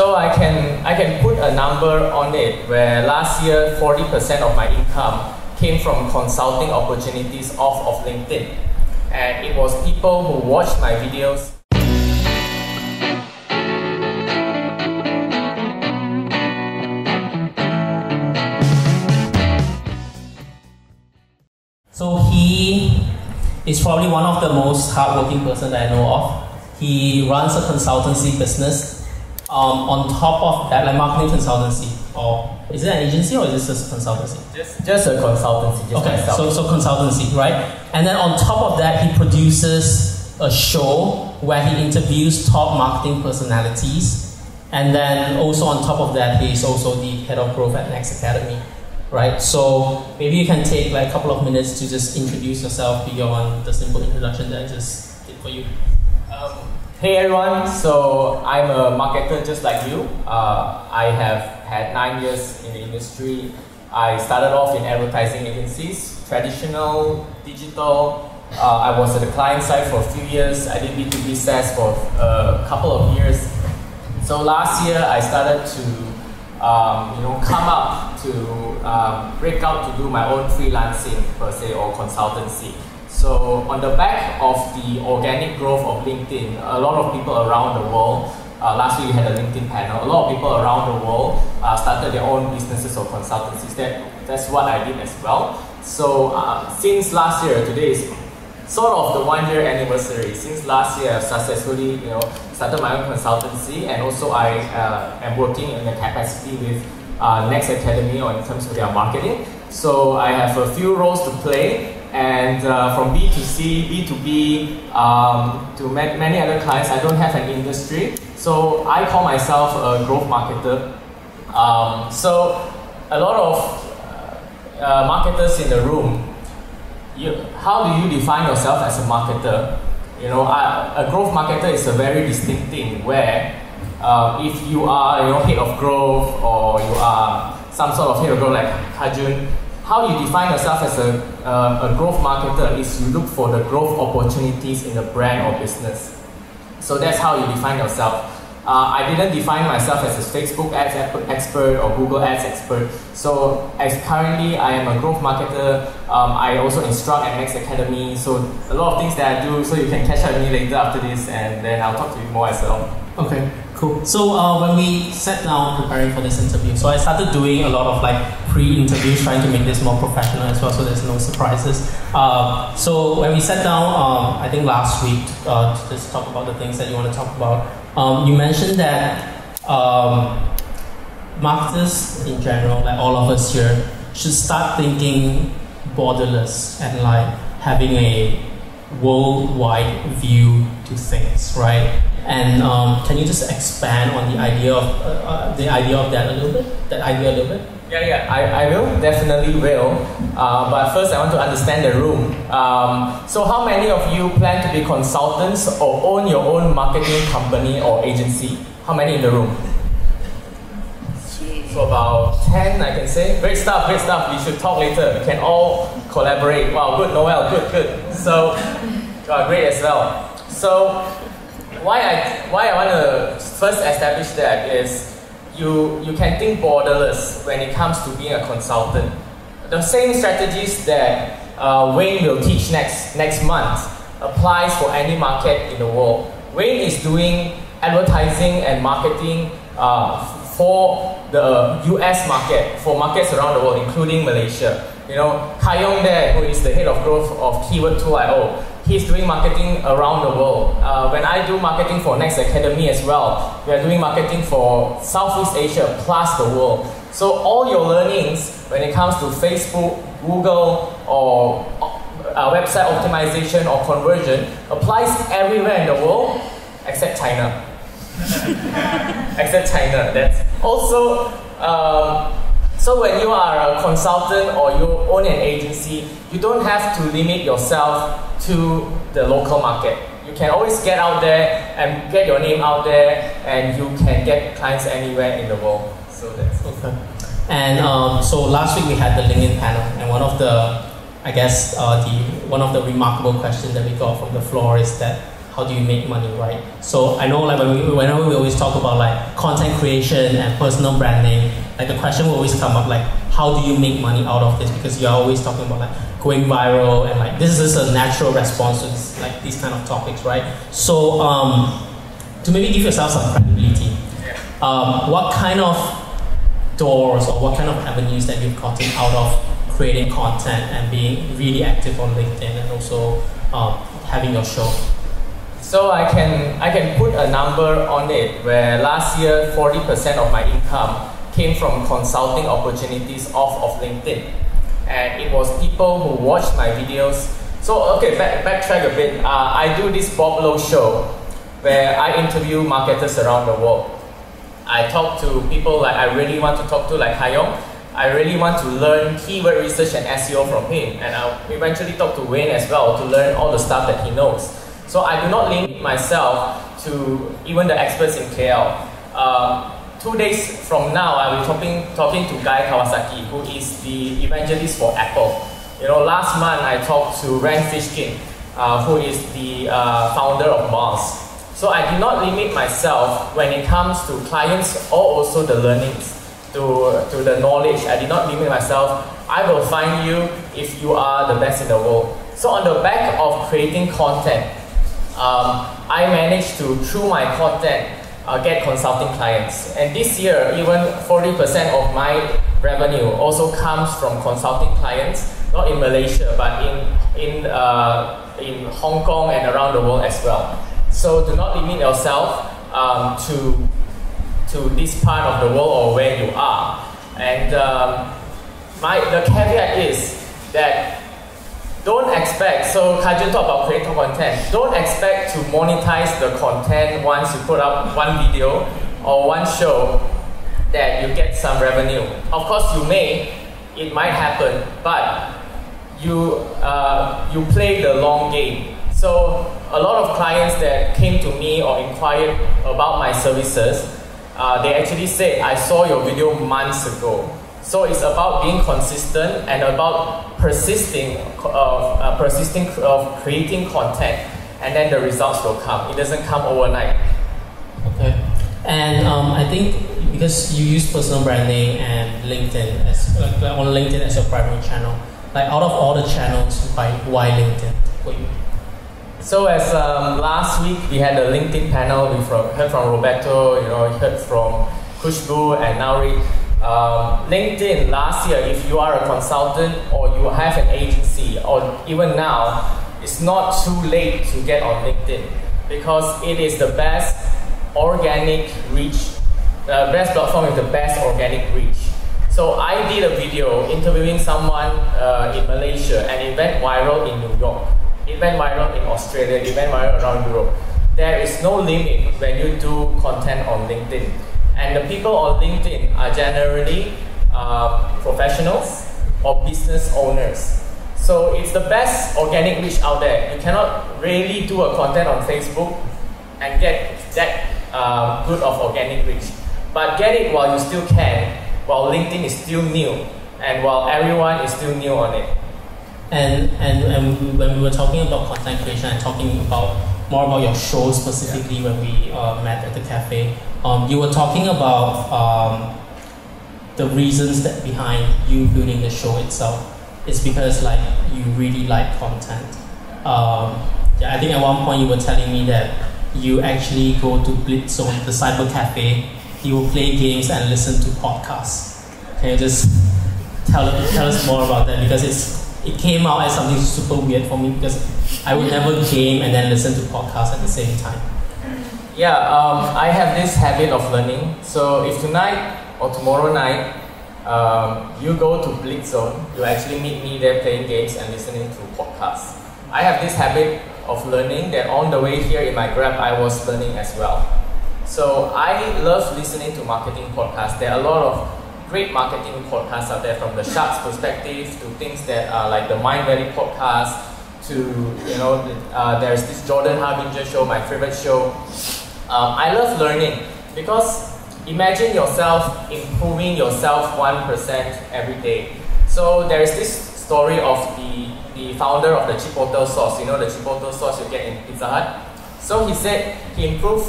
So I can I can put a number on it where last year 40% of my income came from consulting opportunities off of LinkedIn. And it was people who watched my videos So he is probably one of the most hardworking person that I know of. He runs a consultancy business. Um, on top of that, like marketing consultancy, or is it an agency or is this just a consultancy? Just, just a consultancy. Just okay, myself. so so consultancy, right? And then on top of that, he produces a show where he interviews top marketing personalities. And then also on top of that, he's also the head of growth at Next Academy right? So maybe you can take like a couple of minutes to just introduce yourself beyond the simple introduction that I just did for you. Um, hey everyone, so I'm a marketer just like you. Uh, I have had nine years in the industry. I started off in advertising agencies, traditional, digital. Uh, I was at the client side for a few years. I did B2B SaaS for a couple of years. So last year I started to um, you know, come up to um, break out to do my own freelancing per se or consultancy. So on the back of the organic growth of LinkedIn, a lot of people around the world, uh, last week we had a LinkedIn panel, a lot of people around the world uh, started their own businesses or consultancies. That, that's what I did as well. So uh, since last year, today is sort of the one year anniversary. Since last year, I've successfully you know started my own consultancy, and also I uh, am working in the capacity with uh, Next Academy or in terms of their marketing. So I have a few roles to play, and uh, from B2C, B2B, um, to ma- many other clients, I don't have an industry. So I call myself a growth marketer. Um, so a lot of uh, marketers in the room you, how do you define yourself as a marketer? You know, a growth marketer is a very distinct thing where uh, if you are you know, head of growth or you are some sort of head of growth like Kajun, how you define yourself as a, uh, a growth marketer is you look for the growth opportunities in the brand or business. So that's how you define yourself. Uh, I didn't define myself as a Facebook ads expert or Google ads expert. So as currently I am a growth marketer, um, I also instruct at Next Academy. So a lot of things that I do. So you can catch up with me later after this, and then I'll talk to you more as well. Okay, cool. So uh, when we sat down preparing for this interview, so I started doing a lot of like pre-interviews, trying to make this more professional as well, so there's no surprises. Uh, so when we sat down, um, I think last week, uh, to just talk about the things that you want to talk about. Um, you mentioned that um, marketers in general, like all of us here, should start thinking borderless and like having a worldwide view to things, right? And um, can you just expand on the idea of uh, uh, the idea of that a little bit? That idea a little bit. Yeah, yeah, I, I will, definitely will. Uh, but first, I want to understand the room. Um, so, how many of you plan to be consultants or own your own marketing company or agency? How many in the room? So, about 10, I can say. Great stuff, great stuff. We should talk later. We can all collaborate. Wow, good, Noel, good, good. So, uh, great as well. So, why I, why I want to first establish that is you, you can think borderless when it comes to being a consultant. The same strategies that uh, Wayne will teach next, next month applies for any market in the world. Wayne is doing advertising and marketing uh, for the US market, for markets around the world, including Malaysia. You know, Kayong there, who is the head of growth of KeywordTool.io, he's doing marketing around the world. Uh, when I do marketing for Next Academy as well, we are doing marketing for Southeast Asia plus the world. So all your learnings when it comes to Facebook, Google, or uh, website optimization or conversion applies everywhere in the world except China. except China. That's also um, so when you are a consultant or you own an agency, you don't have to limit yourself to the local market. You can always get out there and get your name out there, and you can get clients anywhere in the world. So that's okay. And um, so last week we had the LinkedIn panel, and one of the, I guess, uh, the one of the remarkable questions that we got from the floor is that how do you make money, right? So I know like when we, whenever we always talk about like content creation and personal branding, like the question will always come up like, how do you make money out of this? Because you're always talking about like going viral and like this is a natural response to this, like these kind of topics, right? So um, to maybe give yourself some credibility, um, what kind of doors or what kind of avenues that you've gotten out of creating content and being really active on LinkedIn and also um, having your show? So I can I can put a number on it where last year 40% of my income came from consulting opportunities off of LinkedIn. And it was people who watched my videos. So okay, back, backtrack a bit. Uh, I do this Bob Low show where I interview marketers around the world. I talk to people like I really want to talk to, like Hayong. I really want to learn keyword research and SEO from him. And I eventually talk to Wayne as well to learn all the stuff that he knows. So I do not limit myself to even the experts in KL. Um, two days from now, I will be talking, talking to Guy Kawasaki, who is the evangelist for Apple. You know, last month I talked to Rand Fishkin, uh, who is the uh, founder of Moz. So I do not limit myself when it comes to clients or also the learnings, to, to the knowledge. I did not limit myself. I will find you if you are the best in the world. So on the back of creating content, um, I managed to, through my content, uh, get consulting clients. And this year, even 40% of my revenue also comes from consulting clients, not in Malaysia, but in, in, uh, in Hong Kong and around the world as well. So do not limit yourself um, to, to this part of the world or where you are. And um, my, the caveat is that don't expect, so Kajun talked about creator content. Don't expect to monetize the content once you put up one video or one show that you get some revenue. Of course, you may, it might happen, but you, uh, you play the long game. So a lot of clients that came to me or inquired about my services, uh, they actually said, I saw your video months ago. So it's about being consistent and about persisting of uh, persisting of creating content, and then the results will come. It doesn't come overnight. Okay, and um, I think because you use personal branding and LinkedIn as like, on LinkedIn as your primary channel, like out of all the channels, why why LinkedIn for you? So as um, last week we had a LinkedIn panel, we from, heard from Roberto, you know, heard from Kushbu and now um, LinkedIn last year, if you are a consultant or you have an agency, or even now, it's not too late to get on LinkedIn because it is the best organic reach, uh, best platform with the best organic reach. So I did a video interviewing someone uh, in Malaysia and it went viral in New York. It went viral in Australia, it went viral around Europe. There is no limit when you do content on LinkedIn. And the people on LinkedIn are generally uh, professionals or business owners. So it's the best organic reach out there. You cannot really do a content on Facebook and get that uh, good of organic reach. But get it while you still can, while LinkedIn is still new, and while everyone is still new on it. And, and, and when we were talking about content creation and talking about more about your show specifically yeah. when we uh, met at the cafe, um, you were talking about um, the reasons that behind you building the show itself. It's because like you really like content. Um, I think at one point you were telling me that you actually go to Blitzone, the cyber cafe. You will play games and listen to podcasts. Can you just tell, tell us more about that? Because it's it came out as something super weird for me because I would never game and then listen to podcasts at the same time. Yeah, um, I have this habit of learning. So if tonight or tomorrow night um, you go to Blitz Zone, you actually meet me there playing games and listening to podcasts. I have this habit of learning that on the way here in my Grab, I was learning as well. So I love listening to marketing podcasts. There are a lot of great marketing podcasts out there from the Sharks perspective to things that are like the Mindvalley podcast to, you know, uh, there's this Jordan Harbinger show, my favorite show. Um, I love learning because imagine yourself improving yourself 1% every day. So there is this story of the, the founder of the Chipotle sauce. You know the Chipotle sauce you get in Pizza Hut? So he said he improved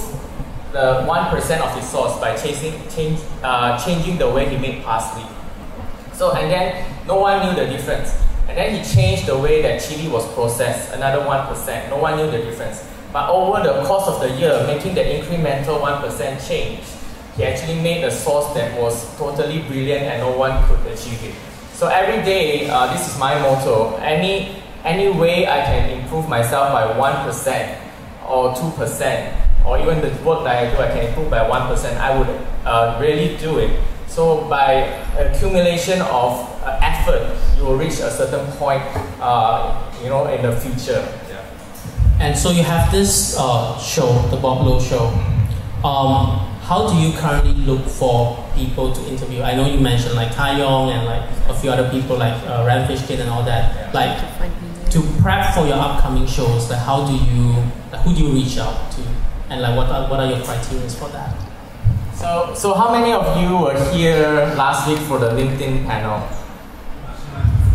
the 1% of his sauce by chasing, change, uh, changing the way he made parsley. So, and then no one knew the difference. And then he changed the way that chili was processed, another 1%. No one knew the difference. But over the course of the year, making the incremental 1% change, he actually made a sauce that was totally brilliant and no one could achieve it. So every day, uh, this is my motto. Any, any way I can improve myself by 1% or 2%, or even the work that I do, I can improve by 1%, I would uh, really do it. So by accumulation of uh, effort, you will reach a certain point, uh, you know, in the future. Yeah. And so you have this uh, show, the Bob Low Show. Um, how do you currently look for people to interview? I know you mentioned like Tai Yong and like a few other people like uh, Rand Fishkin and all that. Yeah. Like to prep for your upcoming shows, like how do you, like, who do you reach out to, and like what are, what are your criteria for that? So, so how many of you were here last week for the LinkedIn panel?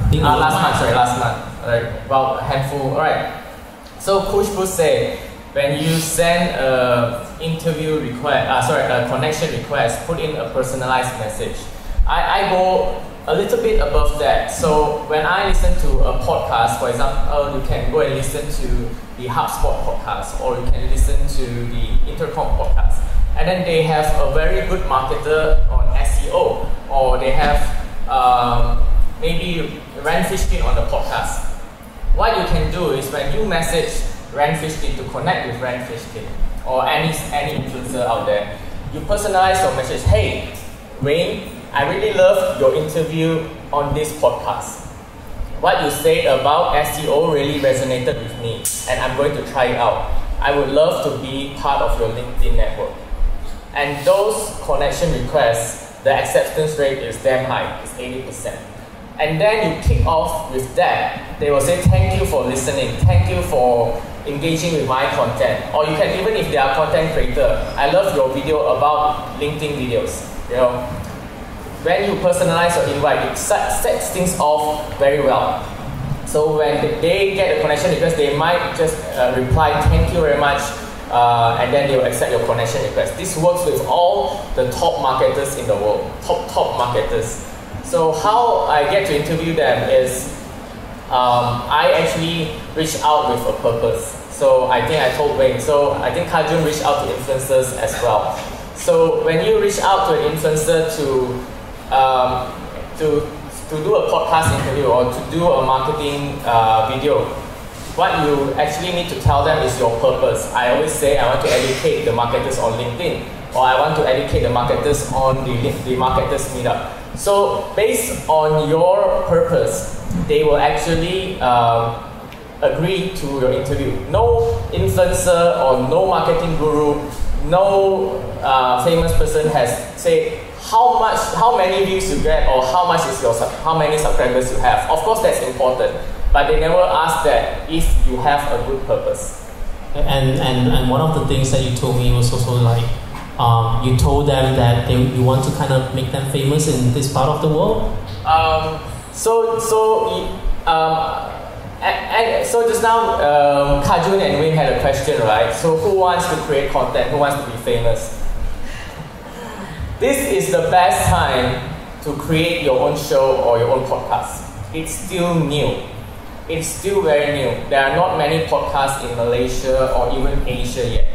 Uh, last month, sorry, last month. Right, about a handful. All right. So Kush said, when you send a interview request, uh, sorry, a connection request, put in a personalized message. I, I go a little bit above that. So when I listen to a podcast, for example, you can go and listen to the HubSpot podcast, or you can listen to the Intercom podcast and then they have a very good marketer on SEO, or they have um, maybe Rand Fishkin on the podcast. What you can do is when you message Rand Fishkin to connect with Rand Fishkin or any any influencer out there, you personalize your message. Hey, Wayne, I really love your interview on this podcast. What you said about SEO really resonated with me, and I'm going to try it out. I would love to be part of your LinkedIn network. And those connection requests, the acceptance rate is damn high, it's 80%. And then you kick off with that. They will say, thank you for listening, thank you for engaging with my content. Or you can, even if they are content creator, I love your video about LinkedIn videos. You know, when you personalize your invite, it sets things off very well. So when they get a connection request, they might just uh, reply, thank you very much, uh, and then they will accept your connection request. This works with all the top marketers in the world, top top marketers. So how I get to interview them is um, I actually reach out with a purpose. So I think I told Wayne. So I think Kajun reached out to influencers as well. So when you reach out to an influencer to um, to to do a podcast interview or to do a marketing uh, video, what you actually need to tell them is your purpose. I always say I want to educate the marketers on LinkedIn, or I want to educate the marketers on the, the marketers meetup. So based on your purpose, they will actually um, agree to your interview. No influencer or no marketing guru, no uh, famous person has said how much, how many views you get, or how much is your how many subscribers you have. Of course, that's important but they never ask that if you have a good purpose. And, and, and one of the things that you told me was also like, um, you told them that they, you want to kind of make them famous in this part of the world? Um, so, so, um, and, and, so just now, um, Kajun and Wayne had a question, right? So who wants to create content? Who wants to be famous? This is the best time to create your own show or your own podcast. It's still new it's still very new. There are not many podcasts in Malaysia or even Asia yet.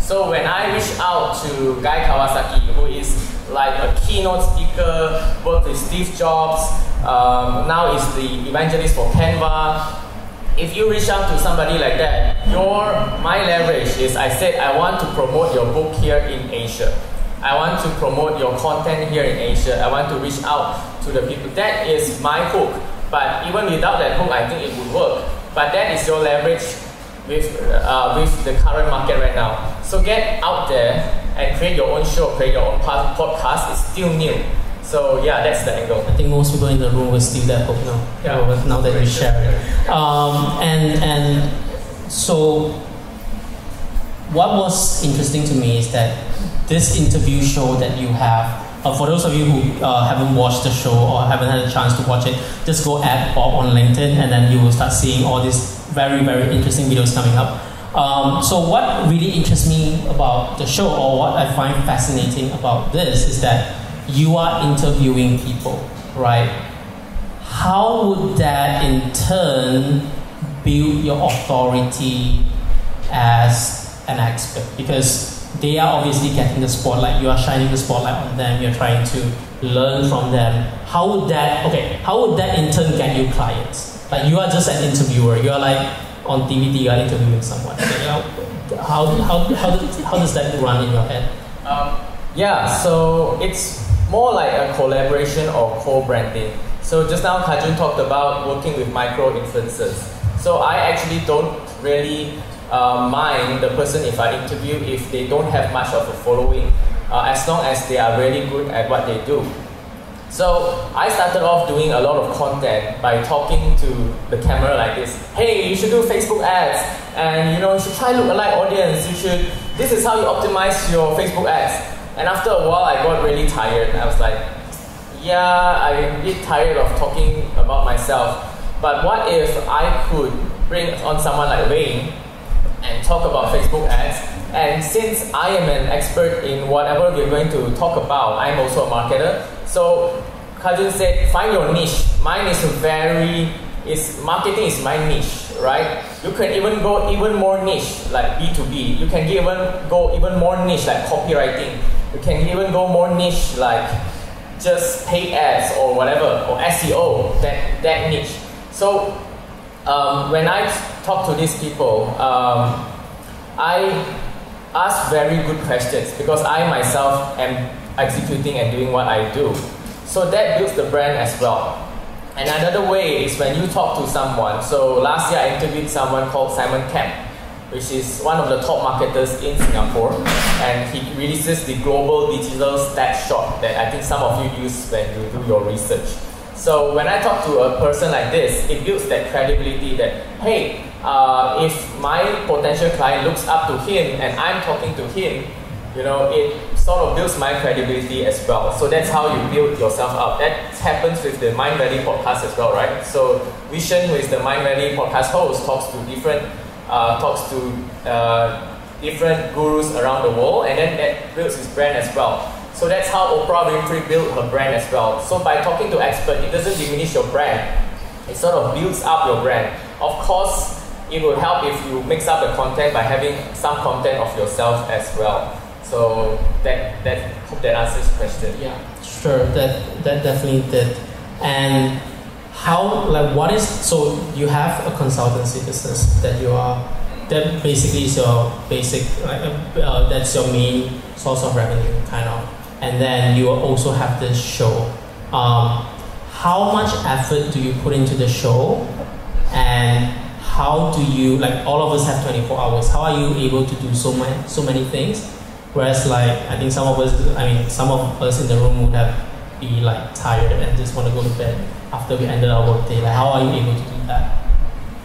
So when I reach out to Guy Kawasaki, who is like a keynote speaker, worked with Steve Jobs, um, now is the evangelist for Canva. If you reach out to somebody like that, your my leverage is I said I want to promote your book here in Asia. I want to promote your content here in Asia. I want to reach out to the people. That is my hook. But even without that hook, I think it would work. But that is your leverage with, uh, with the current market right now. So get out there and create your own show, create your own podcast. It's still new. So yeah, that's the angle. I think most people in the room will steal that hook now. Yeah. Now that you share it. Um, and and so what was interesting to me is that this interview show that you have uh, for those of you who uh, haven't watched the show or haven't had a chance to watch it, just go add Bob on LinkedIn and then you will start seeing all these very, very interesting videos coming up. Um, so what really interests me about the show, or what I find fascinating about this, is that you are interviewing people, right? How would that in turn build your authority as an expert? Because they are obviously getting the spotlight. You are shining the spotlight on them. You're trying to learn from them. How would that? Okay, how would that in turn get you clients? Like you are just an interviewer. You are like on DVD. You are interviewing someone. how, how, how, how, does, how does that run in your head? Um, yeah, so it's more like a collaboration or co-branding. So just now Kajun talked about working with micro influencers. So I actually don't really uh, mind the person if I interview if they don't have much of a following, uh, as long as they are really good at what they do. So I started off doing a lot of content by talking to the camera like this. Hey, you should do Facebook ads, and you know you should try look-alike audience. You should. This is how you optimize your Facebook ads. And after a while, I got really tired. I was like, yeah, I'm a bit tired of talking about myself. But what if I could bring on someone like Wayne talk about Facebook ads. And since I am an expert in whatever we're going to talk about, I'm also a marketer. So Kajun said, find your niche. Mine is very, is marketing is my niche, right? You can even go even more niche, like B2B. You can even go even more niche, like copywriting. You can even go more niche, like just paid ads or whatever, or SEO, that, that niche. So um, when I talk to these people, um, I ask very good questions because I myself am executing and doing what I do. So that builds the brand as well. And another way is when you talk to someone. So last year I interviewed someone called Simon Kemp, which is one of the top marketers in Singapore. And he releases the global digital stat shot that I think some of you use when you do your research. So when I talk to a person like this, it builds that credibility that, hey, uh, if my potential client looks up to him and I'm talking to him, you know, it sort of builds my credibility as well. So that's how you build yourself up. That happens with the Mindvalley podcast as well, right? So Vishen, who is the Mindvalley podcast host, talks to different, uh, talks to uh, different gurus around the world, and then that builds his brand as well. So that's how Oprah Winfrey built her brand as well. So by talking to experts, it doesn't diminish your brand. It sort of builds up your brand. Of course, it will help if you mix up the content by having some content of yourself as well. So that that hope that answers question. Yeah, sure. That that definitely did. And how like what is so you have a consultancy business that you are that basically is your basic like uh, that's your main source of revenue kind of and then you also have this show. Um, how much effort do you put into the show, and how do you like all of us have 24 hours? How are you able to do so many so many things? Whereas like I think some of us, I mean some of us in the room would have be like tired and just want to go to bed after we ended our workday. Like how are you able to do that?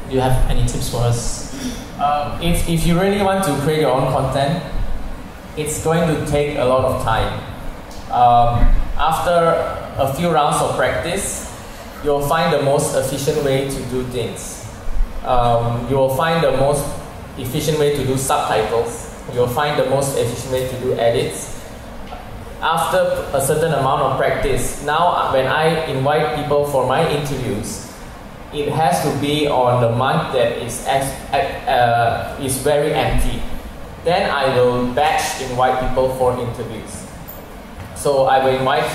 Do you have any tips for us? Um, if, if you really want to create your own content, it's going to take a lot of time um, after a few rounds of practice, you'll find the most efficient way to do things. Um, you will find the most efficient way to do subtitles. You'll find the most efficient way to do edits. After a certain amount of practice, now when I invite people for my interviews, it has to be on the month that is, uh, is very empty. Then I will batch invite people for interviews. So I will invite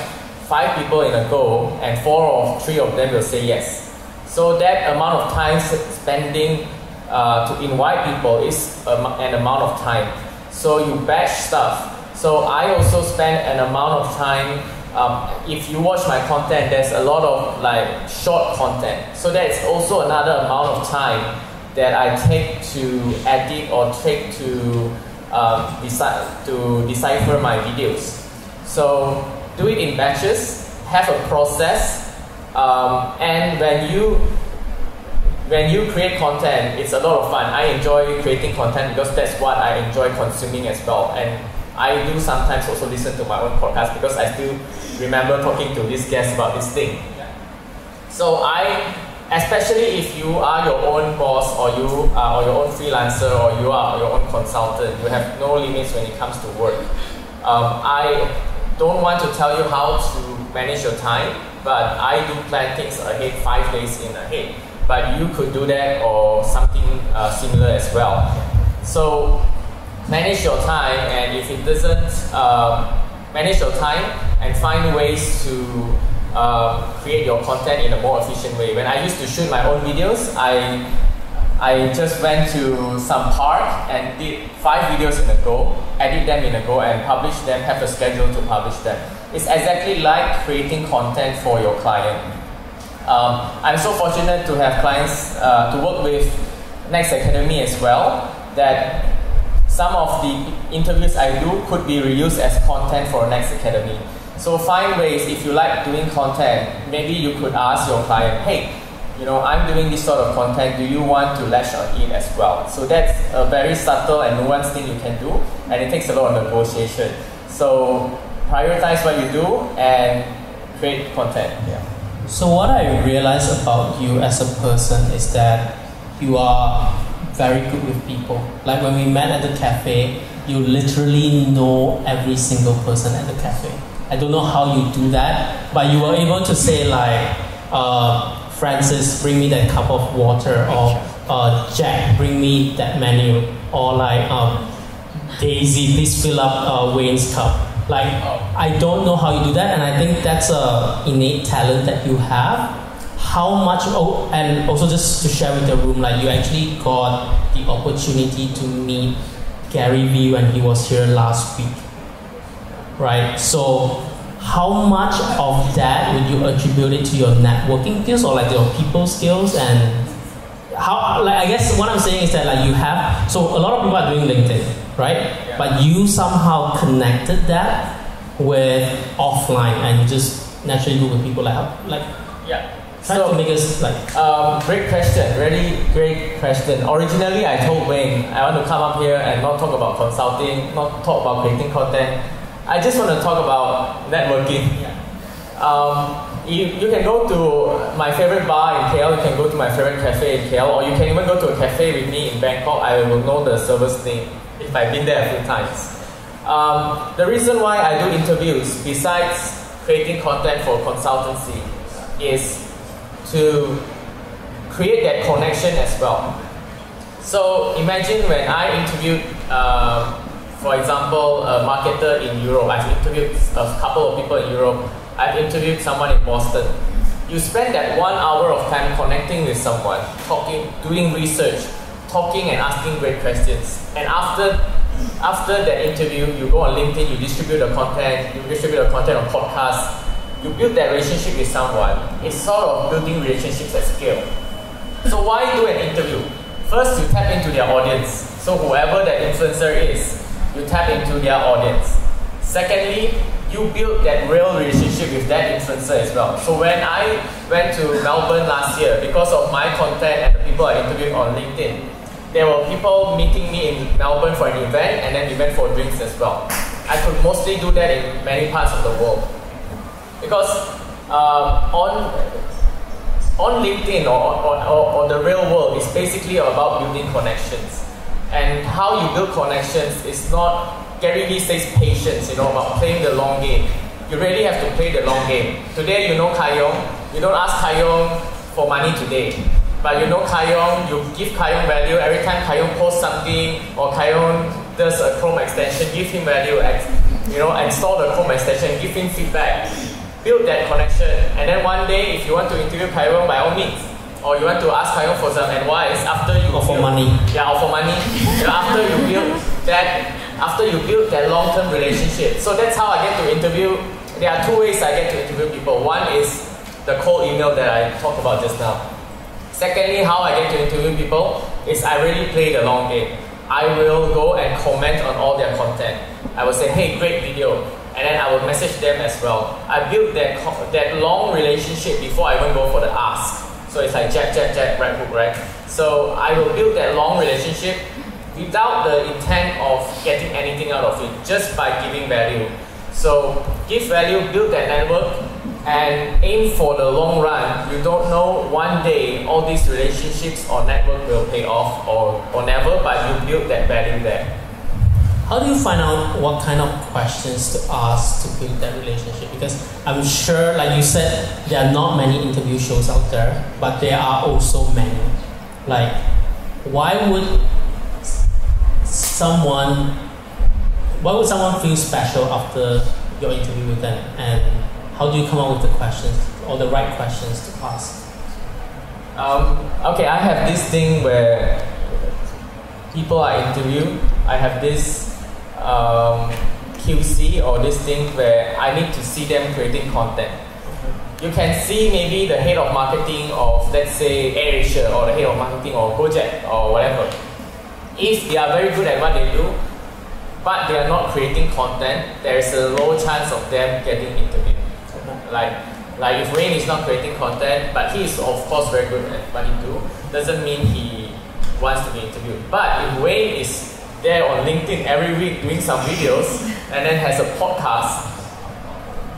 five people in a go, and four or three of them will say yes. So that amount of time spending uh, to invite people is an amount of time. So you batch stuff. So I also spend an amount of time. Um, if you watch my content, there's a lot of like short content. So that's also another amount of time that I take to edit or take to um, decide to decipher my videos. So do it in batches, have a process, um, and when you when you create content, it's a lot of fun. I enjoy creating content because that's what I enjoy consuming as well. And I do sometimes also listen to my own podcast because I still remember talking to this guest about this thing. So I especially if you are your own boss or you are or your own freelancer or you are your own consultant, you have no limits when it comes to work. Um, I don't want to tell you how to manage your time, but I do plan things ahead, five days in ahead. But you could do that or something uh, similar as well. So manage your time, and if it doesn't um, manage your time and find ways to uh, create your content in a more efficient way. When I used to shoot my own videos, I I just went to some park and did five videos in a go, edit them in a go, and publish them, have a schedule to publish them. It's exactly like creating content for your client. Um, I'm so fortunate to have clients uh, to work with Next Academy as well, that some of the interviews I do could be reused as content for Next Academy. So find ways, if you like doing content, maybe you could ask your client, hey, you know, I'm doing this sort of content, do you want to lash on it as well? So that's a very subtle and nuanced thing you can do, and it takes a lot of negotiation. So prioritize what you do and create content. Yeah. So what I realize about you as a person is that you are very good with people. Like when we met at the cafe, you literally know every single person at the cafe. I don't know how you do that, but you were able to say like, uh, Francis, bring me that cup of water, or uh, Jack, bring me that menu, or like um, Daisy, please fill up uh, Wayne's cup. Like, I don't know how you do that, and I think that's a innate talent that you have. How much? Oh, and also just to share with the room, like you actually got the opportunity to meet Gary Vee when he was here last week, right? So how much of that would you attribute it to your networking skills or like your people skills and how like I guess what I'm saying is that like you have so a lot of people are doing LinkedIn, right? Yeah. But you somehow connected that with offline and you just naturally do with people like how- like Yeah. try So- to make us like Um, great question, really great question. Originally, I told Wayne I want to come up here and not talk about consulting, not talk about creating content. I just want to talk about networking. Um, you, you can go to my favorite bar in KL, you can go to my favorite cafe in KL, or you can even go to a cafe with me in Bangkok. I will know the server's name if I've been there a few times. Um, the reason why I do interviews, besides creating content for consultancy, is to create that connection as well. So imagine when I interviewed, um, for example, a marketer in Europe. I've interviewed a couple of people in Europe. I've interviewed someone in Boston. You spend that one hour of time connecting with someone, talking, doing research, talking and asking great questions. And after after that interview, you go on LinkedIn, you distribute the content, you distribute the content on podcasts, you build that relationship with someone. It's sort of building relationships at scale. So why do an interview? First, you tap into their audience. So whoever that influencer is, you tap into their audience. Secondly, you build that real relationship with that influencer as well. So when I went to Melbourne last year, because of my content and the people I interviewed on LinkedIn, there were people meeting me in Melbourne for an event and then we went for drinks as well. I could mostly do that in many parts of the world. Because um, on on LinkedIn or, or, or, or the real world is basically about building connections. And how you build connections is not, Gary Vee says patience, you know, about playing the long game. You really have to play the long game. Today you know Kayong, you don't ask Kayong for money today. But you know Kayong, you give Kayong value every time Kayong posts something or Kayong does a Chrome extension, give him value, you know, install the Chrome extension, give him feedback build that connection. And then one day, if you want to interview Kairon, by all means, or you want to ask Kairon for some advice after you Or for build- money. yeah, or for money. after you build that, after you build that long-term relationship. So that's how I get to interview. There are two ways I get to interview people. One is the cold email that I talked about just now. Secondly, how I get to interview people is I really play the long game. I will go and comment on all their content. I will say, hey, great video. And then I will message them as well. I build that, that long relationship before I even go for the ask. So it's like Jab, Jab, Jab, right hook, right? So I will build that long relationship without the intent of getting anything out of it, just by giving value. So give value, build that network, and aim for the long run. You don't know one day all these relationships or network will pay off or, or never, but you build that value there. How do you find out what kind of questions to ask to build that relationship? Because I'm sure, like you said, there are not many interview shows out there, but there are also many. Like, why would someone, why would someone feel special after your interview with them? And how do you come up with the questions or the right questions to ask? Um, okay, I have this thing where people I interview, I have this um, QC or this thing where I need to see them creating content. You can see maybe the head of marketing of let's say AirAsia or the head of marketing or Gojek or whatever. If they are very good at what they do, but they are not creating content, there is a low chance of them getting interviewed. Like, like if Wayne is not creating content, but he is of course very good at what he do, doesn't mean he wants to be interviewed. But if Wayne is there on LinkedIn every week doing some videos and then has a podcast,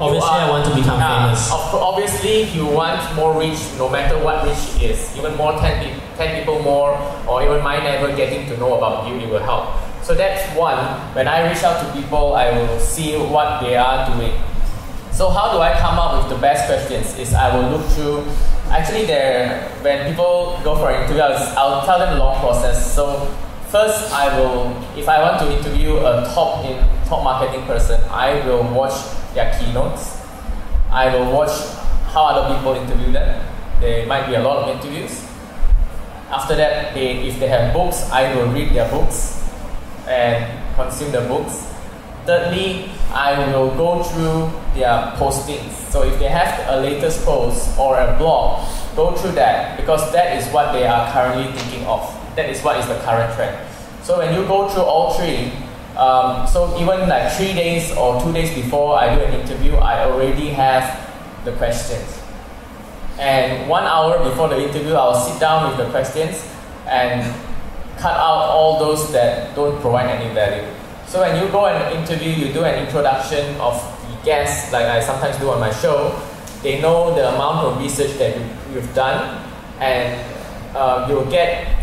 Obviously, are, I want to become uh, famous. Obviously, you want more reach, no matter what reach it is. Even more 10, pe- 10 people more, or even my neighbor getting to know about you, it will help. So that's one. When I reach out to people, I will see what they are doing. So how do I come up with the best questions? Is I will look through. Actually, there when people go for an interview, I'll, I'll tell them the long process. So first, I will if I want to interview a top in top marketing person, I will watch their keynotes. I will watch how other people interview them. There might be a lot of interviews. After that, they, if they have books, I will read their books and consume the books. Thirdly, I will go through their postings. So if they have a latest post or a blog, go through that because that is what they are currently thinking of. That is what is the current trend. So when you go through all three, um, so even like three days or two days before I do an interview, I already have the questions. And one hour before the interview, I'll sit down with the questions and cut out all those that don't provide any value. So when you go and interview, you do an introduction of the guests, like I sometimes do on my show. They know the amount of research that you, you've done, and uh, you'll get.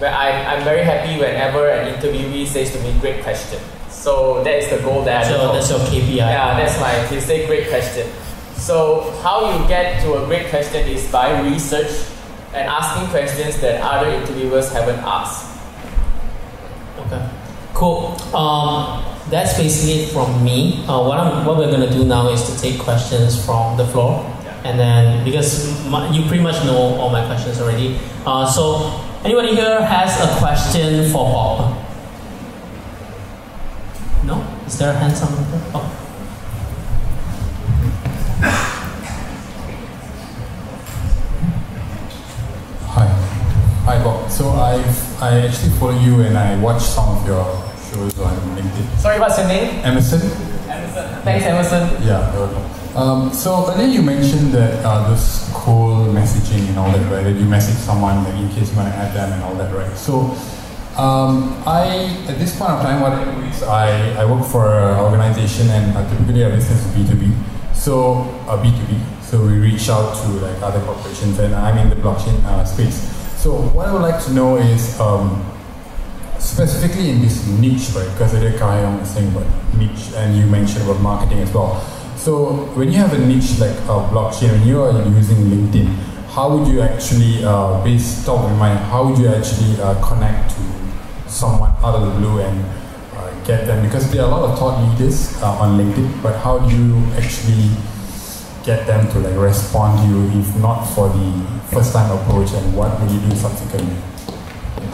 Well, I'm, I'm very happy whenever an interviewee says to me, "Great question." So that is the goal that I So that's your KPI. Yeah, that's my. They say great question. So how you get to a great question is by research and asking questions that other interviewers haven't asked. Okay. Cool. Um, that's basically it from me. Uh, what, I'm, what we're going to do now is to take questions from the floor. Yeah. And then, because my, you pretty much know all my questions already. Uh, so, anybody here has a question for Bob? No? Is there a hand somewhere? Oh. Hi. Hi, Bob. So I've I actually follow you and I watch some of your shows on LinkedIn. Sorry, what's your name? Emerson? Emerson. Thanks, Emerson. Yeah. go. Um, so earlier you mentioned that uh, this cold messaging and all that, right? That you message someone like, in case you want to add them and all that, right? So um, I, at this point of time, what I do is I, I work for an organization and uh, typically our business is B2B. So, uh, B2B. So we reach out to like other corporations and I'm in the blockchain uh, space. So what I would like to know is um, specifically in this niche, right? Because Kayong was saying about niche and you mentioned about marketing as well. So when you have a niche like uh, blockchain, when you are using LinkedIn, how would you actually, uh, based of mind, how would you actually uh, connect to someone out of the blue and uh, get them? Because there are a lot of thought leaders uh, on LinkedIn, but how do you actually get them to like respond to you if not for the first time approach and what will you do subsequently?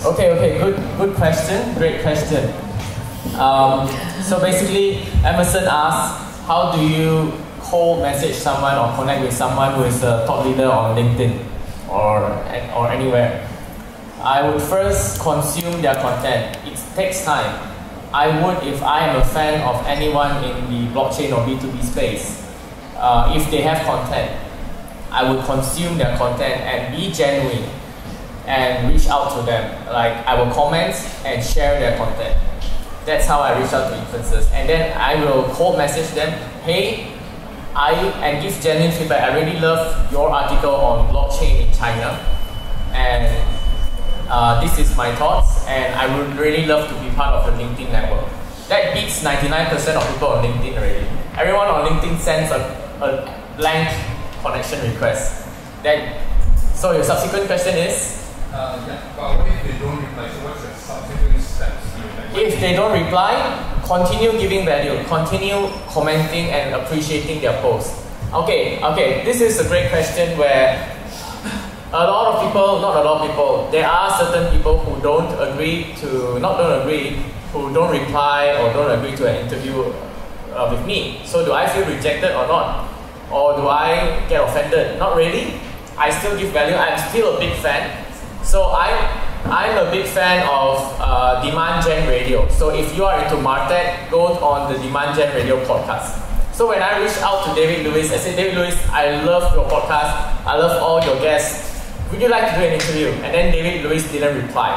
Okay, okay, good, good question. Great question. Um, so basically, Emerson asks, how do you cold message someone or connect with someone who is a top leader on LinkedIn or or anywhere? I would first consume their content. It takes time. I would if I am a fan of anyone in the blockchain or B2B space. Uh, if they have content, I would consume their content and be genuine and reach out to them. Like I will comment and share their content. That's how I reach out to influencers. And then I will cold message them, hey, I and give genuine feedback. I really love your article on blockchain in China, and uh, this is my thoughts. And I would really love to be part of the LinkedIn network. That beats 99% of people on LinkedIn already. Everyone on LinkedIn sends a, a blank connection request. Then, so your subsequent question is. Uh, yeah, but what if they don't reply? So what's the subsequent? If they don't reply, continue giving value, continue commenting and appreciating their post. Okay, okay, this is a great question where a lot of people, not a lot of people, there are certain people who don't agree to, not don't agree, who don't reply or don't agree to an interview uh, with me. So do I feel rejected or not? Or do I get offended? Not really. I still give value. I'm still a big fan. So I I'm a big fan of uh, Demand Gen Radio. So if you are into Martech, go on the Demand Gen Radio podcast. So when I reached out to David Lewis, I said, David Lewis, I love your podcast. I love all your guests. Would you like to do an interview? And then David Lewis didn't reply.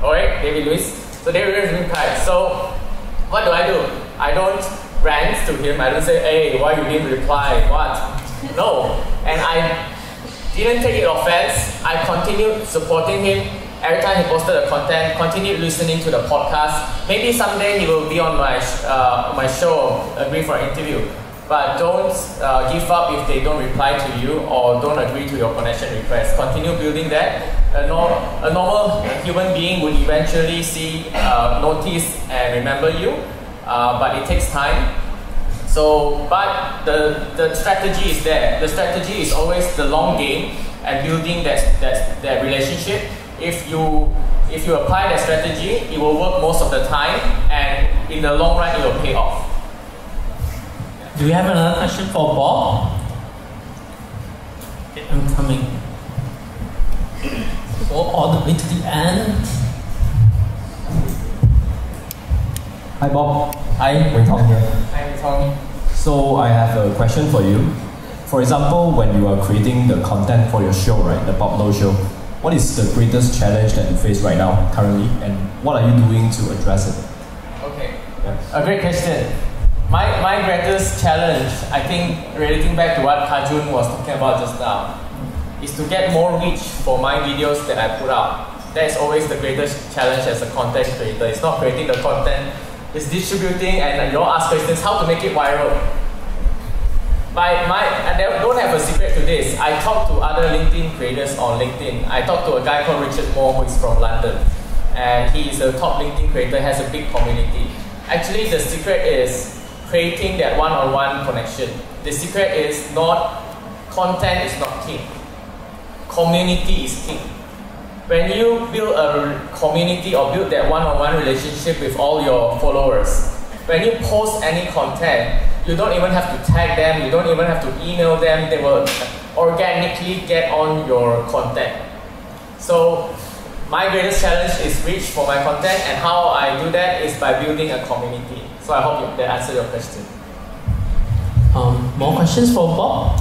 Alright, David Lewis. So David Lewis didn't reply. So what do I do? I don't rant to him. I don't say, hey, why you didn't reply? What? No. And I didn't take it offense. I continued supporting him every time he posted a content, continue listening to the podcast. Maybe someday he will be on my uh, my show, agree for an interview. But don't uh, give up if they don't reply to you or don't agree to your connection request. Continue building that. A, no, a normal human being would eventually see, uh, notice, and remember you, uh, but it takes time. So, but the, the strategy is there. The strategy is always the long game and building that, that, that relationship if you if you apply that strategy, it will work most of the time, and in the long run, it will pay off. Do we have another question for Bob? I'm coming. Go all the way to the end. Hi Bob. Hi, Wei Tong here. Hi, Tong. So I have a question for you. For example, when you are creating the content for your show, right, the Bob Low Show, what is the greatest challenge that you face right now, currently, and what are you doing to address it? Okay, a great question. My, my greatest challenge, I think, relating back to what Kajun was talking about just now, is to get more reach for my videos that I put out. That is always the greatest challenge as a content creator. It's not creating the content, it's distributing and you all ask questions how to make it viral. My, my, I don't have a secret to this. I talk to other LinkedIn creators on LinkedIn. I talked to a guy called Richard Moore who is from London. And he is a top LinkedIn creator, has a big community. Actually, the secret is creating that one-on-one connection. The secret is not, content is not king. Community is king. When you build a community or build that one-on-one relationship with all your followers, when you post any content, you don't even have to tag them, you don't even have to email them, they will organically get on your content. So my greatest challenge is reach for my content and how I do that is by building a community. So I hope that answered your question. Um, more questions for Bob?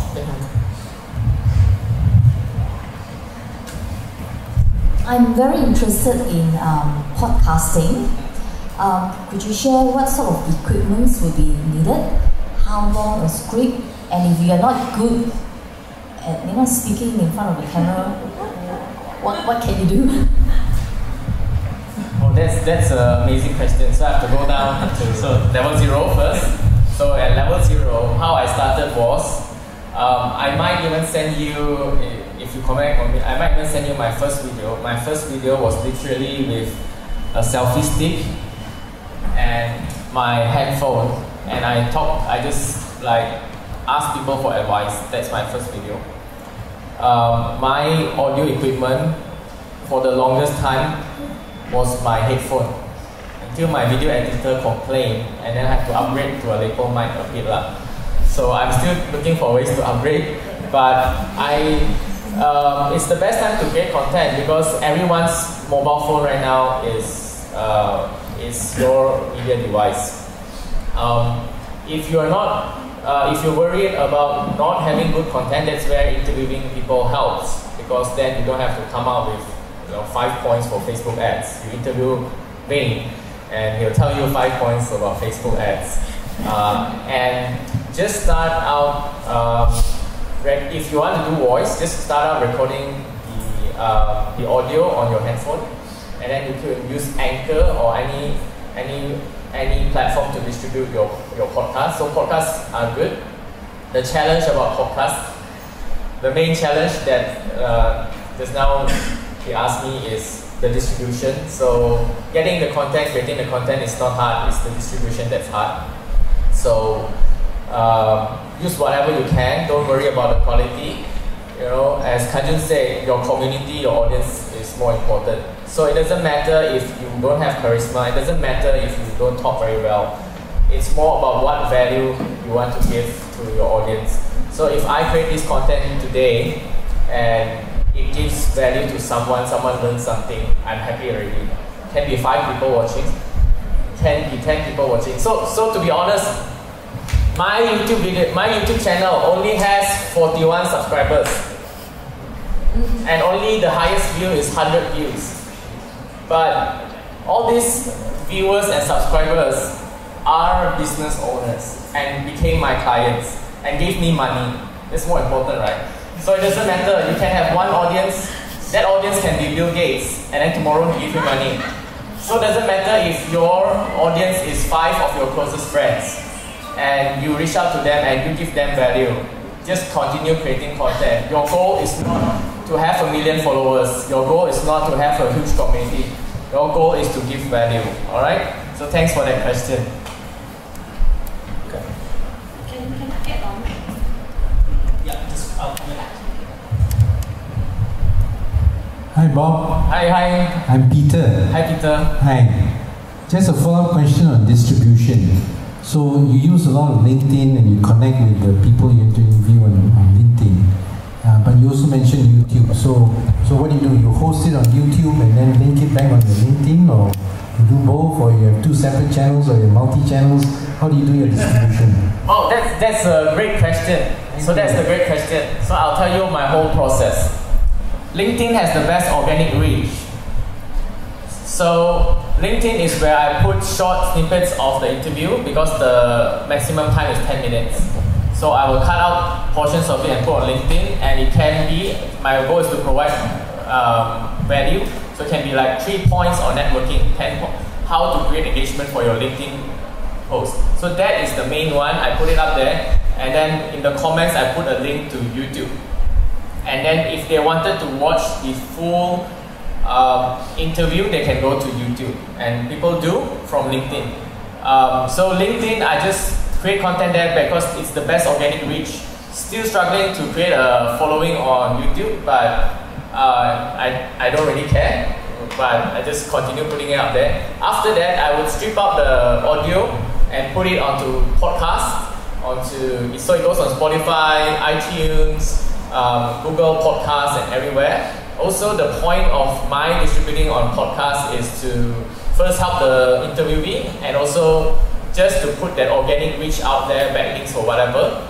I'm very interested in um, podcasting. Um, could you share what sort of equipments would be needed? How long a script, and if you are not good at you know speaking in front of the camera, what what can you do? Oh, that's that's an amazing question. So I have to go down to so level zero first. So at level zero, how I started was um, I might even send you if you comment on me. I might even send you my first video. My first video was literally with a selfie stick and my headphone and I talk, I just like ask people for advice. That's my first video. Um, my audio equipment for the longest time was my headphone until my video editor complained and then I had to upgrade to a lapel mic a bit lah. So I'm still looking for ways to upgrade, but I um, it's the best time to create content because everyone's mobile phone right now is uh, is your media device. Um, if you are not, uh, if you're worried about not having good content, that's where interviewing people helps because then you don't have to come out with you know, five points for Facebook ads. You interview Bing and he'll tell you five points about Facebook ads. Uh, and just start out. Um, if you want to do voice, just start out recording the uh, the audio on your headphone, and then you can use Anchor or any any any platform to distribute your your podcast. So podcasts are good. The challenge about podcasts, the main challenge that uh, just now he asked me is the distribution. So getting the content, creating the content is not hard. It's the distribution that's hard. So um, use whatever you can. Don't worry about the quality. You know, as Kanjun said, your community, your audience is more important. So it doesn't matter if you don't have charisma. It doesn't matter if you don't talk very well. It's more about what value you want to give to your audience. So if I create this content today and it gives value to someone, someone learns something, I'm happy already. Can be five people watching, can be ten people watching. So, so to be honest, my YouTube video, my YouTube channel only has 41 subscribers, and only the highest view is 100 views. But all these viewers and subscribers are business owners and became my clients and gave me money. That's more important, right? So it doesn't matter. You can have one audience. That audience can be Bill Gates, and then tomorrow he give you money. So it doesn't matter if your audience is five of your closest friends, and you reach out to them and you give them value. Just continue creating content. Your goal is not to have a million followers. Your goal is not to have a huge community. Your goal is to give value. All right. So thanks for that question. Okay. Can, can I get on? Yeah, just oh, out. Hi Bob. Hi, hi. I'm Peter. Hi, Peter. Hi. Just a follow-up question on distribution. So you use a lot of LinkedIn and you connect with the people you interview on, on LinkedIn. But you also mentioned YouTube. So so what do you do? You host it on YouTube and then link it back on your LinkedIn or you do both or you have two separate channels or you have multi-channels? How do you do your distribution? Oh, that's, that's a great question. So that's the great question. So I'll tell you my whole process. LinkedIn has the best organic reach. So LinkedIn is where I put short snippets of the interview because the maximum time is 10 minutes. So I will cut out portions of it and put on LinkedIn and it can be, my goal is to provide um, value. So it can be like three points on networking, 10 po- how to create engagement for your LinkedIn post. So that is the main one, I put it up there. And then in the comments, I put a link to YouTube. And then if they wanted to watch the full um, interview, they can go to YouTube. And people do from LinkedIn. Um, so LinkedIn, I just create content there because it's the best organic reach. Still struggling to create a following on YouTube, but uh, I, I don't really care. But I just continue putting it out there. After that, I would strip out the audio and put it onto podcast, onto so it goes on Spotify, iTunes, um, Google Podcasts, and everywhere. Also, the point of my distributing on podcast is to first help the interviewee and also just to put that organic reach out there, backlinks or whatever.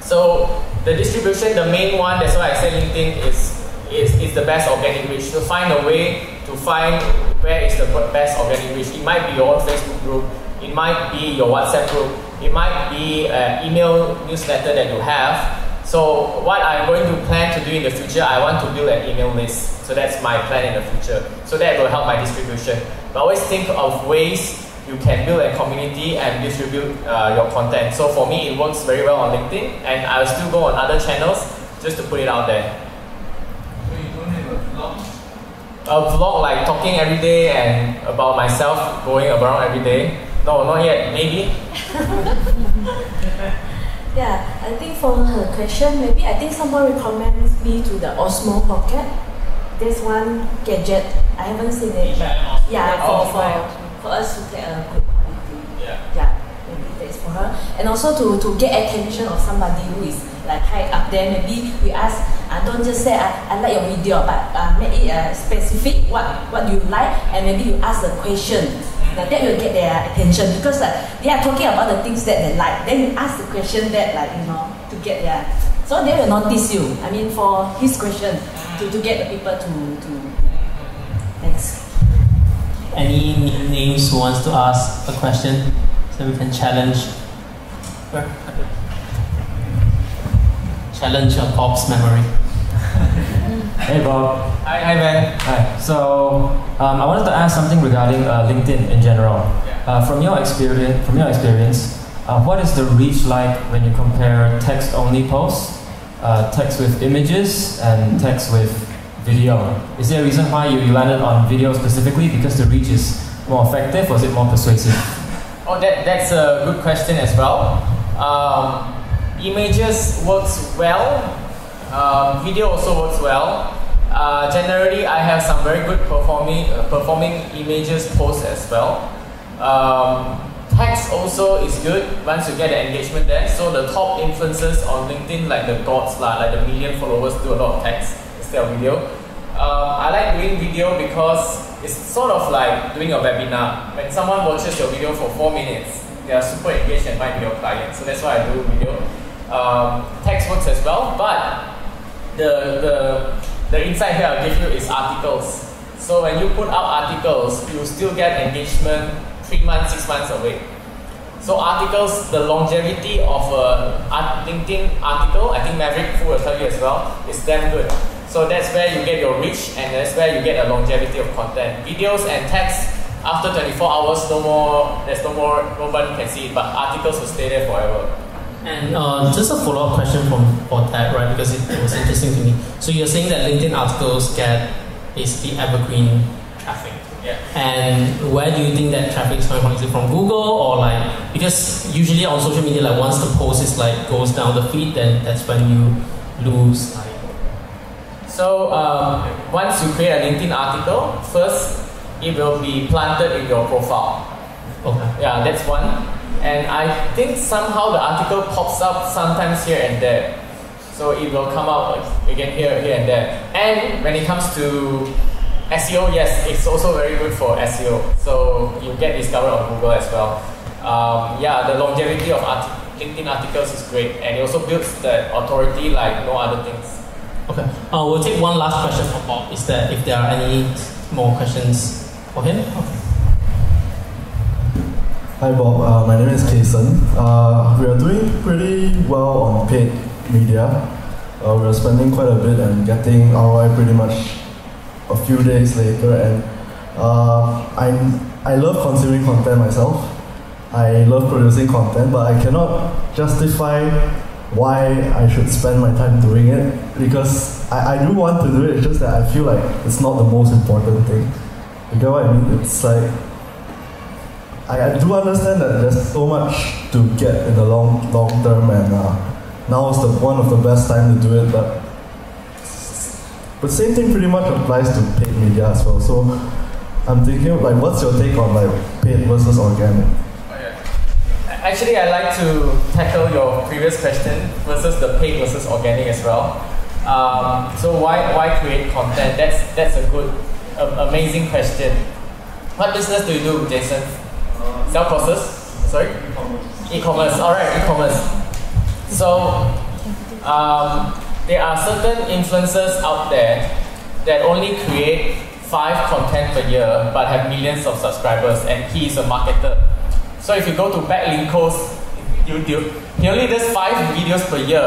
So the distribution, the main one, that's why I say LinkedIn is, is, is the best organic reach. To find a way to find where is the best organic reach. It might be your Facebook group, it might be your WhatsApp group, it might be an email newsletter that you have. So what I'm going to plan to do in the future, I want to build an email list. So that's my plan in the future. So that will help my distribution. But always think of ways you can build a community and distribute uh, your content. So for me, it works very well on LinkedIn, and I'll still go on other channels just to put it out there. So you don't have a vlog? A vlog like talking every day and about myself going around every day. No, not yet. Maybe. Yeah, I think for her question, maybe I think someone recommends me to the Osmo Pocket. There's one gadget I haven't seen it. but yeah, Oh, for, for, for us to get a good quality. Yeah. Yeah, maybe that is for her. And also to, to get attention of somebody who is like high up there. Maybe we ask, uh, don't just say I, I like your video, but uh, make it uh, specific what what you like, and maybe you ask the question. Like that will get their attention because like they are talking about the things that they like. Then you ask the question that like you know to get their so they will notice you. I mean for his question to, to get the people to to thanks. Any names who wants to ask a question so we can challenge? challenge Bob's memory. Hey Bob. Hi, hi Ben. Hi. So um, I wanted to ask something regarding uh, LinkedIn in general. Uh, from your experience, from your experience, uh, what is the reach like when you compare text-only posts, uh, text with images, and text with video? Is there a reason why you, you landed on video specifically because the reach is more effective, or is it more persuasive? Oh, that, that's a good question as well. Um, images works well. Um, video also works well. Uh, generally, I have some very good performing uh, performing images posts as well. Um, text also is good once you get the engagement there. So the top influencers on LinkedIn, like the dots, like the million followers, do a lot of text instead of video. Um, I like doing video because it's sort of like doing a webinar. When someone watches your video for four minutes, they are super engaged and might be your client. So that's why I do video. Um, text works as well, but the, the, the insight here I'll give you is articles. So when you put out articles, you still get engagement three months, six months away. So articles, the longevity of a LinkedIn article, I think Maverick Foo will tell you as well, is damn good. So that's where you get your reach and that's where you get a longevity of content. Videos and text, after 24 hours, no more, there's no more, nobody can see it, but articles will stay there forever. And uh, just a follow-up question from for that, right? Because it, it was interesting to me. So you're saying that LinkedIn articles get basically evergreen traffic. Yeah. And where do you think that traffic is coming from? Is it from Google or like because usually on social media, like once the post is like goes down the feed, then that's when you lose like So um, once you create a LinkedIn article, first it will be planted in your profile. okay. Yeah, that's one. And I think somehow the article pops up sometimes here and there. So it will come like, again here, here and there. And when it comes to SEO, yes, it's also very good for SEO. So you get discovered on Google as well. Um, yeah, the longevity of art- LinkedIn articles is great, and it also builds the authority like no other things. Okay. Uh, we'll take one last question from Bob. Is there if there are any more questions for him? Okay. Hi Bob, uh, my name is Kason. Uh, we are doing pretty well on paid media. Uh, we are spending quite a bit and getting ROI pretty much a few days later. And uh, I'm, I love consuming content myself. I love producing content, but I cannot justify why I should spend my time doing it because I, I do want to do it, it's just that I feel like it's not the most important thing. You get what I mean? It's like I, I do understand that there's so much to get in the long long term, and uh, now is the one of the best time to do it. But but same thing pretty much applies to paid media as well. So I'm thinking like, what's your take on like paid versus organic? Actually, I like to tackle your previous question versus the paid versus organic as well. Um, so why why create content? That's that's a good, a, amazing question. What business do you do, Jason? Sell courses? Sorry? E-commerce. All right, e-commerce. So um, there are certain influencers out there that only create five content per year but have millions of subscribers, and he is a marketer. So if you go to Backlinko's YouTube, he only does five videos per year,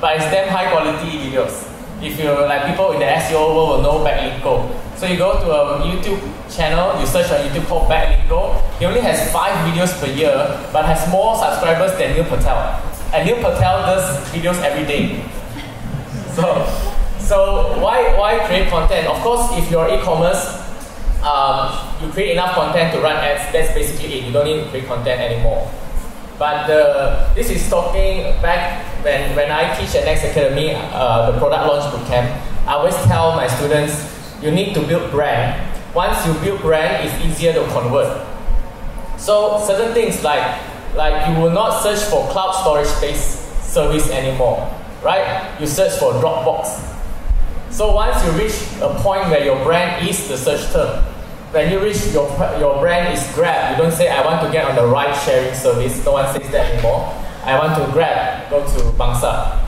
but it's damn high quality videos. If you like people in the SEO world will know Backlinko. So you go to a YouTube channel, you search on YouTube called Backlinko. He only has five videos per year, but has more subscribers than Neil Patel. And Neil Patel does videos every day. So, so why why create content? Of course, if you're e-commerce, um, you create enough content to run ads. That's basically it. You don't need to create content anymore. But the, this is talking back when, when I teach at Next Academy, uh, the product launch bootcamp. I always tell my students, you need to build brand. Once you build brand, it's easier to convert. So certain things like like you will not search for cloud storage space service anymore, right? You search for Dropbox. So once you reach a point where your brand is the search term, when you reach your your brand is Grab, you don't say I want to get on the ride sharing service. No one says that anymore. I want to Grab, go to Bangsar.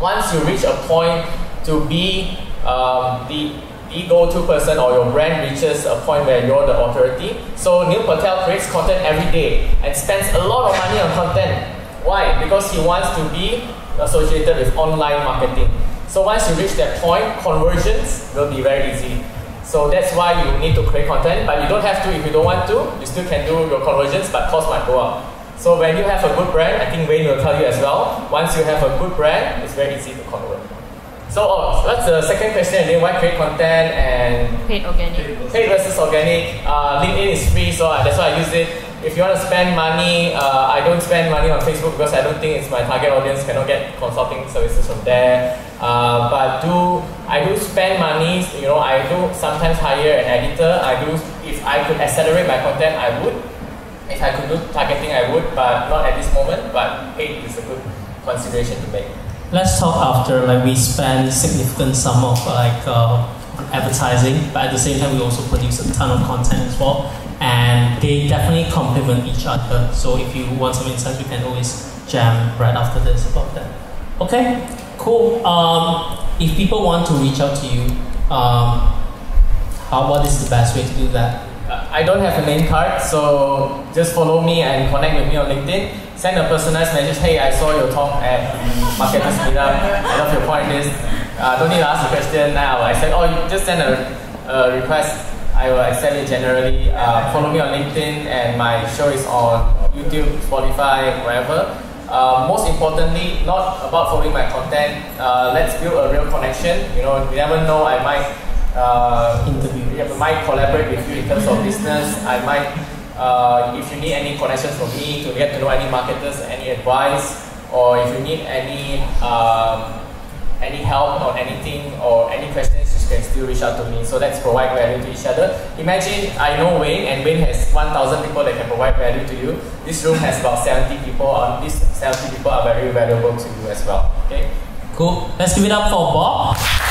Once you reach a point to be um, the the go-to person or your brand reaches a point where you're the authority. So Neil Patel creates content every day and spends a lot of money on content. Why? Because he wants to be associated with online marketing. So once you reach that point, conversions will be very easy. So that's why you need to create content, but you don't have to if you don't want to. You still can do your conversions, but cost might go up. So when you have a good brand, I think Wayne will tell you as well. Once you have a good brand, it's very easy to convert. So oh, that's the second question again. Why create content and Paid organic. paid versus organic? Uh, LinkedIn is free, so that's why I use it. If you want to spend money, uh, I don't spend money on Facebook because I don't think it's my target audience. Cannot get consulting services from there. Uh, but do I do spend money? You know, I do sometimes hire an editor. I do if I could accelerate my content, I would. If I could do targeting, I would, but not at this moment. But paid is a good consideration to make. Let's talk after like we spend significant sum of like uh, advertising, but at the same time we also produce a ton of content as well, and they definitely complement each other. So if you want some insights, we can always jam right after this about that. Okay, cool. Um, if people want to reach out to you, um, how what is the best way to do that? I don't have a name card, so just follow me and connect with me on LinkedIn. Send a personalized message. Hey, I saw your talk at Marketers Meetup. I love your point. This uh, don't need to ask a question now. I said, oh, just send a, a request. I will accept it generally. Uh, follow me on LinkedIn, and my show is on YouTube, Spotify, wherever. Uh, most importantly, not about following my content. Uh, let's build a real connection. You know, you never know. I might uh, Interview. yeah, might collaborate with you in terms of business. I might, uh, if you need any connections from me to get to know any marketers, any advice, or if you need any um, any help or anything or any questions, can still reach out to me. So let's provide value to each other. Imagine I know Wayne, and Wayne has 1,000 people that can provide value to you. This room has about 70 people. and these 70 people are very valuable to you as well. Okay. Cool. Let's give it up for Bob.